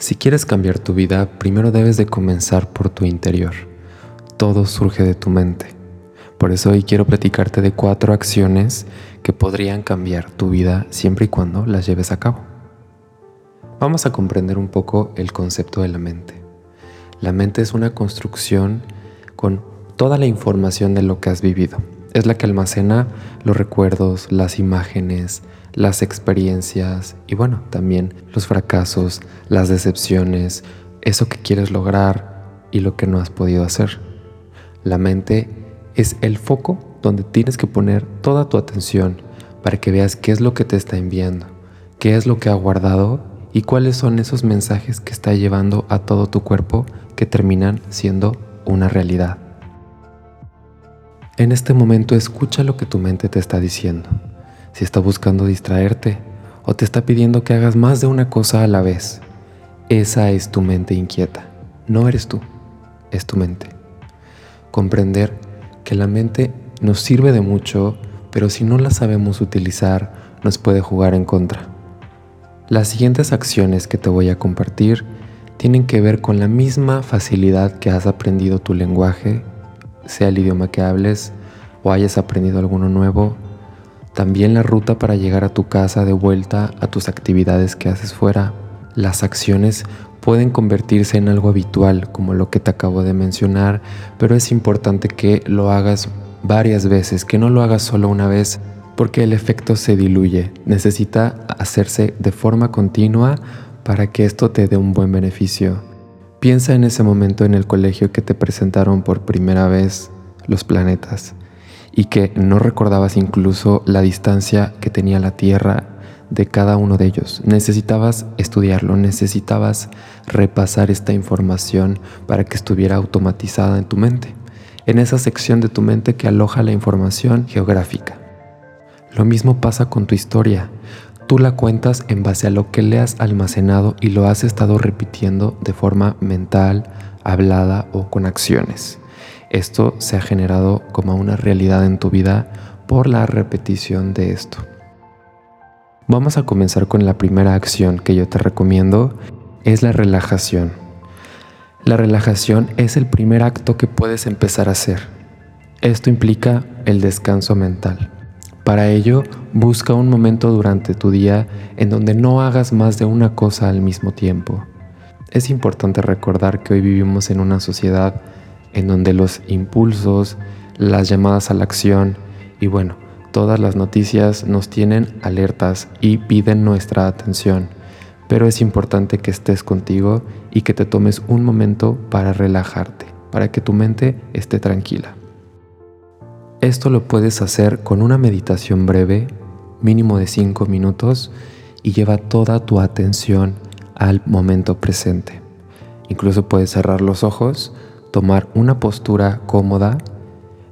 Si quieres cambiar tu vida, primero debes de comenzar por tu interior. Todo surge de tu mente. Por eso hoy quiero platicarte de cuatro acciones que podrían cambiar tu vida siempre y cuando las lleves a cabo. Vamos a comprender un poco el concepto de la mente. La mente es una construcción con toda la información de lo que has vivido. Es la que almacena los recuerdos, las imágenes, las experiencias y bueno, también los fracasos, las decepciones, eso que quieres lograr y lo que no has podido hacer. La mente es el foco donde tienes que poner toda tu atención para que veas qué es lo que te está enviando, qué es lo que ha guardado y cuáles son esos mensajes que está llevando a todo tu cuerpo que terminan siendo una realidad. En este momento escucha lo que tu mente te está diciendo si está buscando distraerte o te está pidiendo que hagas más de una cosa a la vez. Esa es tu mente inquieta. No eres tú, es tu mente. Comprender que la mente nos sirve de mucho, pero si no la sabemos utilizar, nos puede jugar en contra. Las siguientes acciones que te voy a compartir tienen que ver con la misma facilidad que has aprendido tu lenguaje, sea el idioma que hables o hayas aprendido alguno nuevo, también la ruta para llegar a tu casa de vuelta a tus actividades que haces fuera. Las acciones pueden convertirse en algo habitual, como lo que te acabo de mencionar, pero es importante que lo hagas varias veces, que no lo hagas solo una vez, porque el efecto se diluye. Necesita hacerse de forma continua para que esto te dé un buen beneficio. Piensa en ese momento en el colegio que te presentaron por primera vez los planetas y que no recordabas incluso la distancia que tenía la Tierra de cada uno de ellos. Necesitabas estudiarlo, necesitabas repasar esta información para que estuviera automatizada en tu mente, en esa sección de tu mente que aloja la información geográfica. Lo mismo pasa con tu historia. Tú la cuentas en base a lo que le has almacenado y lo has estado repitiendo de forma mental, hablada o con acciones. Esto se ha generado como una realidad en tu vida por la repetición de esto. Vamos a comenzar con la primera acción que yo te recomiendo, es la relajación. La relajación es el primer acto que puedes empezar a hacer. Esto implica el descanso mental. Para ello, busca un momento durante tu día en donde no hagas más de una cosa al mismo tiempo. Es importante recordar que hoy vivimos en una sociedad en donde los impulsos, las llamadas a la acción y bueno, todas las noticias nos tienen alertas y piden nuestra atención. Pero es importante que estés contigo y que te tomes un momento para relajarte, para que tu mente esté tranquila. Esto lo puedes hacer con una meditación breve, mínimo de 5 minutos, y lleva toda tu atención al momento presente. Incluso puedes cerrar los ojos tomar una postura cómoda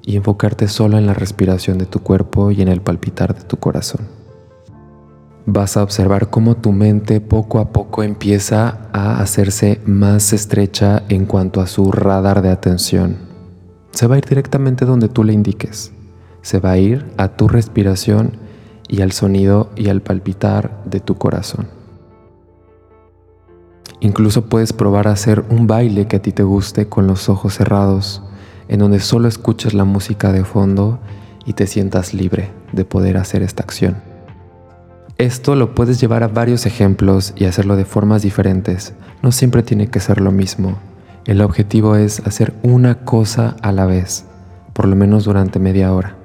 y enfocarte solo en la respiración de tu cuerpo y en el palpitar de tu corazón. Vas a observar cómo tu mente poco a poco empieza a hacerse más estrecha en cuanto a su radar de atención. Se va a ir directamente donde tú le indiques. Se va a ir a tu respiración y al sonido y al palpitar de tu corazón. Incluso puedes probar a hacer un baile que a ti te guste con los ojos cerrados, en donde solo escuches la música de fondo y te sientas libre de poder hacer esta acción. Esto lo puedes llevar a varios ejemplos y hacerlo de formas diferentes. No siempre tiene que ser lo mismo. El objetivo es hacer una cosa a la vez, por lo menos durante media hora.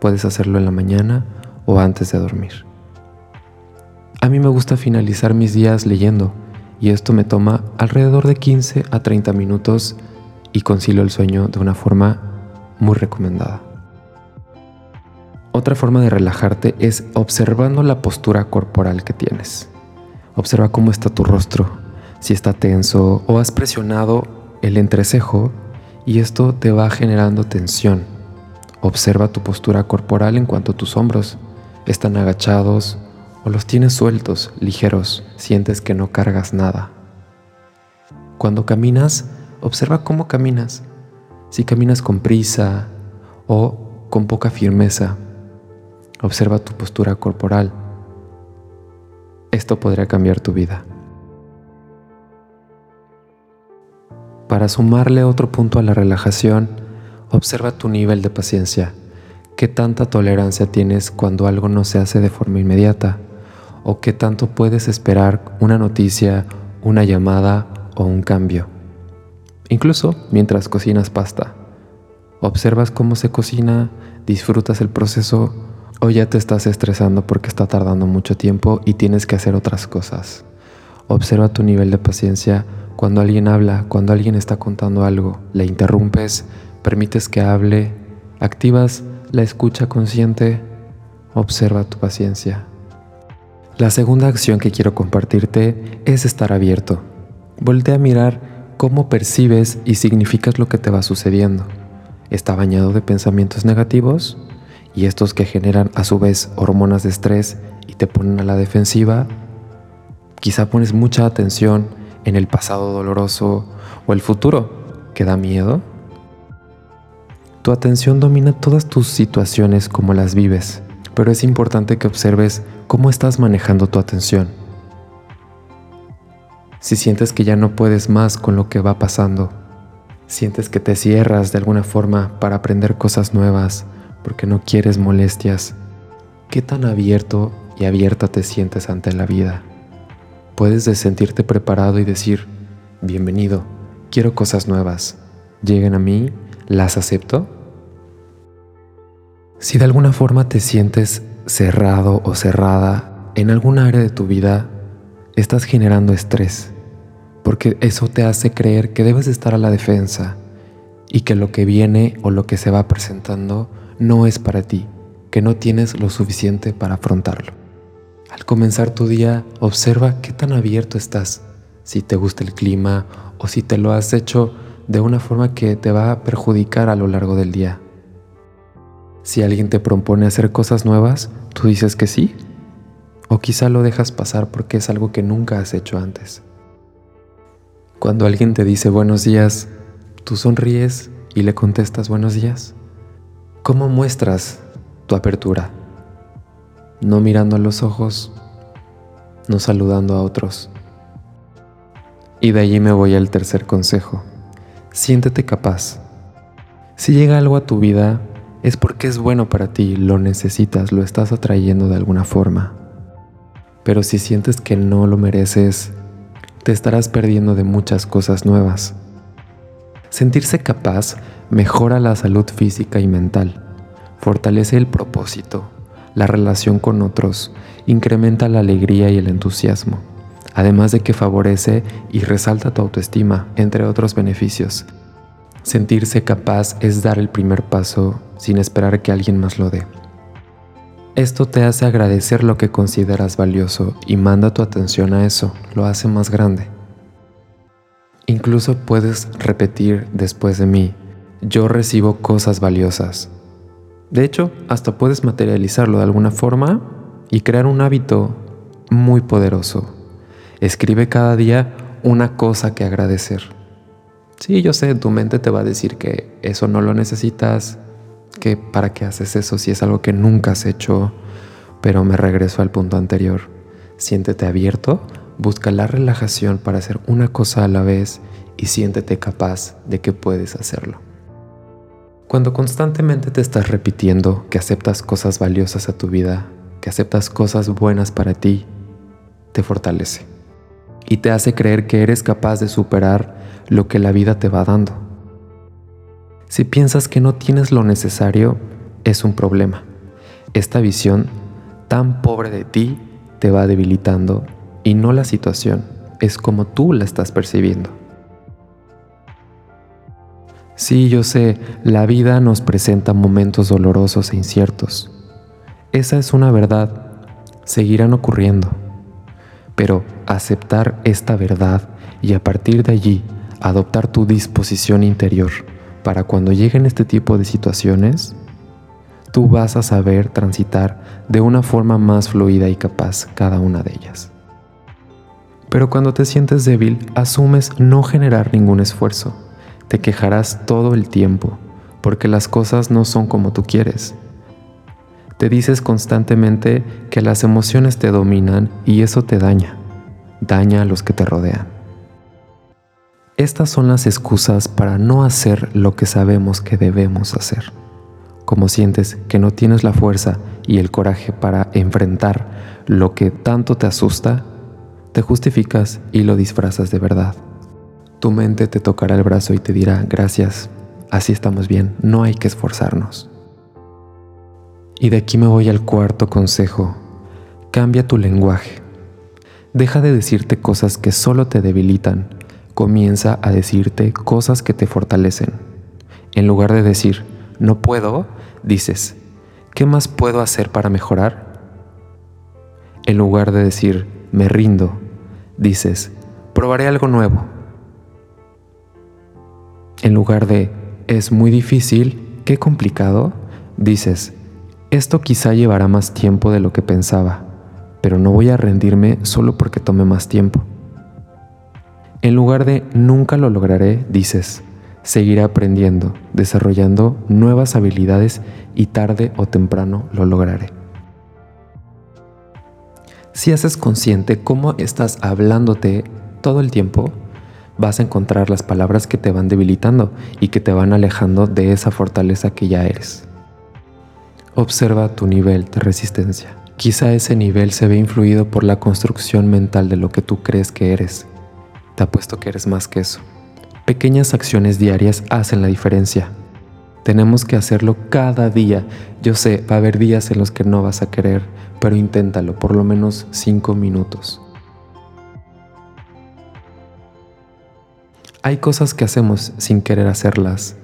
Puedes hacerlo en la mañana o antes de dormir. A mí me gusta finalizar mis días leyendo y esto me toma alrededor de 15 a 30 minutos y concilio el sueño de una forma muy recomendada. Otra forma de relajarte es observando la postura corporal que tienes. Observa cómo está tu rostro, si está tenso o has presionado el entrecejo y esto te va generando tensión. Observa tu postura corporal en cuanto tus hombros están agachados o los tienes sueltos, ligeros, sientes que no cargas nada. Cuando caminas, observa cómo caminas. Si caminas con prisa o con poca firmeza, observa tu postura corporal. Esto podría cambiar tu vida. Para sumarle otro punto a la relajación, observa tu nivel de paciencia. ¿Qué tanta tolerancia tienes cuando algo no se hace de forma inmediata? ¿O qué tanto puedes esperar una noticia, una llamada o un cambio? Incluso mientras cocinas pasta. Observas cómo se cocina, disfrutas el proceso o ya te estás estresando porque está tardando mucho tiempo y tienes que hacer otras cosas. Observa tu nivel de paciencia cuando alguien habla, cuando alguien está contando algo, le interrumpes, permites que hable, activas la escucha consciente, observa tu paciencia. La segunda acción que quiero compartirte es estar abierto. Voltea a mirar cómo percibes y significas lo que te va sucediendo. ¿Está bañado de pensamientos negativos? Y estos que generan a su vez hormonas de estrés y te ponen a la defensiva. Quizá pones mucha atención en el pasado doloroso o el futuro que da miedo. Tu atención domina todas tus situaciones como las vives, pero es importante que observes cómo estás manejando tu atención. Si sientes que ya no puedes más con lo que va pasando, sientes que te cierras de alguna forma para aprender cosas nuevas porque no quieres molestias, ¿qué tan abierto y abierta te sientes ante la vida? Puedes sentirte preparado y decir, bienvenido, quiero cosas nuevas, lleguen a mí, las acepto. Si de alguna forma te sientes cerrado o cerrada en alguna área de tu vida, estás generando estrés, porque eso te hace creer que debes estar a la defensa y que lo que viene o lo que se va presentando no es para ti, que no tienes lo suficiente para afrontarlo. Al comenzar tu día, observa qué tan abierto estás, si te gusta el clima o si te lo has hecho de una forma que te va a perjudicar a lo largo del día. Si alguien te propone hacer cosas nuevas, tú dices que sí, o quizá lo dejas pasar porque es algo que nunca has hecho antes. Cuando alguien te dice buenos días, tú sonríes y le contestas buenos días. ¿Cómo muestras tu apertura? No mirando a los ojos, no saludando a otros. Y de allí me voy al tercer consejo. Siéntete capaz. Si llega algo a tu vida, es porque es bueno para ti, lo necesitas, lo estás atrayendo de alguna forma. Pero si sientes que no lo mereces, te estarás perdiendo de muchas cosas nuevas. Sentirse capaz mejora la salud física y mental, fortalece el propósito, la relación con otros, incrementa la alegría y el entusiasmo, además de que favorece y resalta tu autoestima, entre otros beneficios. Sentirse capaz es dar el primer paso sin esperar que alguien más lo dé. Esto te hace agradecer lo que consideras valioso y manda tu atención a eso, lo hace más grande. Incluso puedes repetir después de mí, yo recibo cosas valiosas, de hecho, hasta puedes materializarlo de alguna forma y crear un hábito muy poderoso. Escribe cada día una cosa que agradecer. Sí, yo sé, tu mente te va a decir que eso no lo necesitas, que para qué haces eso si es algo que nunca has hecho, pero me regreso al punto anterior. Siéntete abierto, busca la relajación para hacer una cosa a la vez y siéntete capaz de que puedes hacerlo. Cuando constantemente te estás repitiendo que aceptas cosas valiosas a tu vida, que aceptas cosas buenas para ti, te fortalece y te hace creer que eres capaz de superar lo que la vida te va dando. Si piensas que no tienes lo necesario, es un problema. Esta visión tan pobre de ti te va debilitando y no la situación, es como tú la estás percibiendo. Sí, yo sé, la vida nos presenta momentos dolorosos e inciertos. Esa es una verdad, seguirán ocurriendo. Pero aceptar esta verdad y a partir de allí adoptar tu disposición interior para cuando lleguen este tipo de situaciones, tú vas a saber transitar de una forma más fluida y capaz cada una de ellas. Pero cuando te sientes débil, asumes no generar ningún esfuerzo te quejarás todo el tiempo porque las cosas no son como tú quieres. Te dices constantemente que las emociones te dominan y eso te daña, daña a los que te rodean. Estas son las excusas para no hacer lo que sabemos que debemos hacer. Como sientes que no tienes la fuerza y el coraje para enfrentar lo que tanto te asusta, te justificas y lo disfrazas de verdad. Tu mente te tocará el brazo y te dirá, gracias, así estamos bien, no hay que esforzarnos. Y de aquí me voy al cuarto consejo. Cambia tu lenguaje. Deja de decirte cosas que solo te debilitan comienza a decirte cosas que te fortalecen. En lugar de decir, no puedo, dices, ¿qué más puedo hacer para mejorar? En lugar de decir, me rindo, dices, probaré algo nuevo. En lugar de, es muy difícil, qué complicado, dices, esto quizá llevará más tiempo de lo que pensaba, pero no voy a rendirme solo porque tome más tiempo. En lugar de nunca lo lograré, dices, seguiré aprendiendo, desarrollando nuevas habilidades y tarde o temprano lo lograré. Si haces consciente cómo estás hablándote todo el tiempo, vas a encontrar las palabras que te van debilitando y que te van alejando de esa fortaleza que ya eres. Observa tu nivel de resistencia. Quizá ese nivel se ve influido por la construcción mental de lo que tú crees que eres te apuesto que eres más que eso. Pequeñas acciones diarias hacen la diferencia. Tenemos que hacerlo cada día. Yo sé, va a haber días en los que no vas a querer, pero inténtalo por lo menos cinco minutos. Hay cosas que hacemos sin querer hacerlas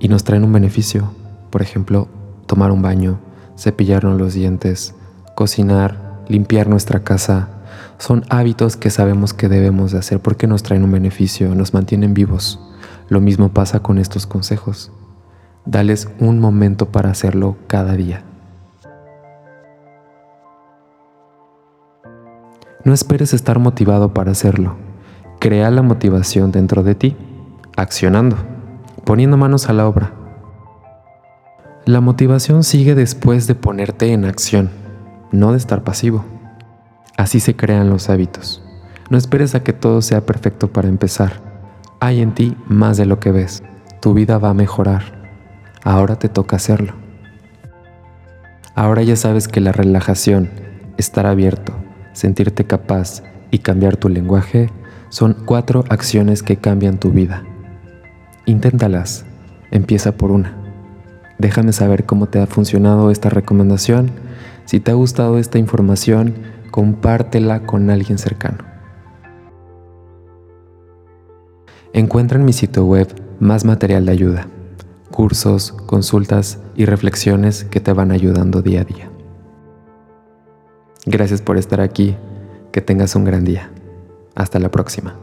y nos traen un beneficio. Por ejemplo, tomar un baño, cepillarnos los dientes, cocinar, limpiar nuestra casa, son hábitos que sabemos que debemos de hacer porque nos traen un beneficio, nos mantienen vivos. Lo mismo pasa con estos consejos. Dales un momento para hacerlo cada día. No esperes estar motivado para hacerlo. Crea la motivación dentro de ti, accionando, poniendo manos a la obra. La motivación sigue después de ponerte en acción, no de estar pasivo. Así se crean los hábitos. No esperes a que todo sea perfecto para empezar. Hay en ti más de lo que ves. Tu vida va a mejorar. Ahora te toca hacerlo. Ahora ya sabes que la relajación, estar abierto, sentirte capaz y cambiar tu lenguaje son cuatro acciones que cambian tu vida. Inténtalas. Empieza por una. Déjame saber cómo te ha funcionado esta recomendación. Si te ha gustado esta información, compártela con alguien cercano. Encuentra en mi sitio web más material de ayuda, cursos, consultas y reflexiones que te van ayudando día a día. Gracias por estar aquí, que tengas un gran día. Hasta la próxima.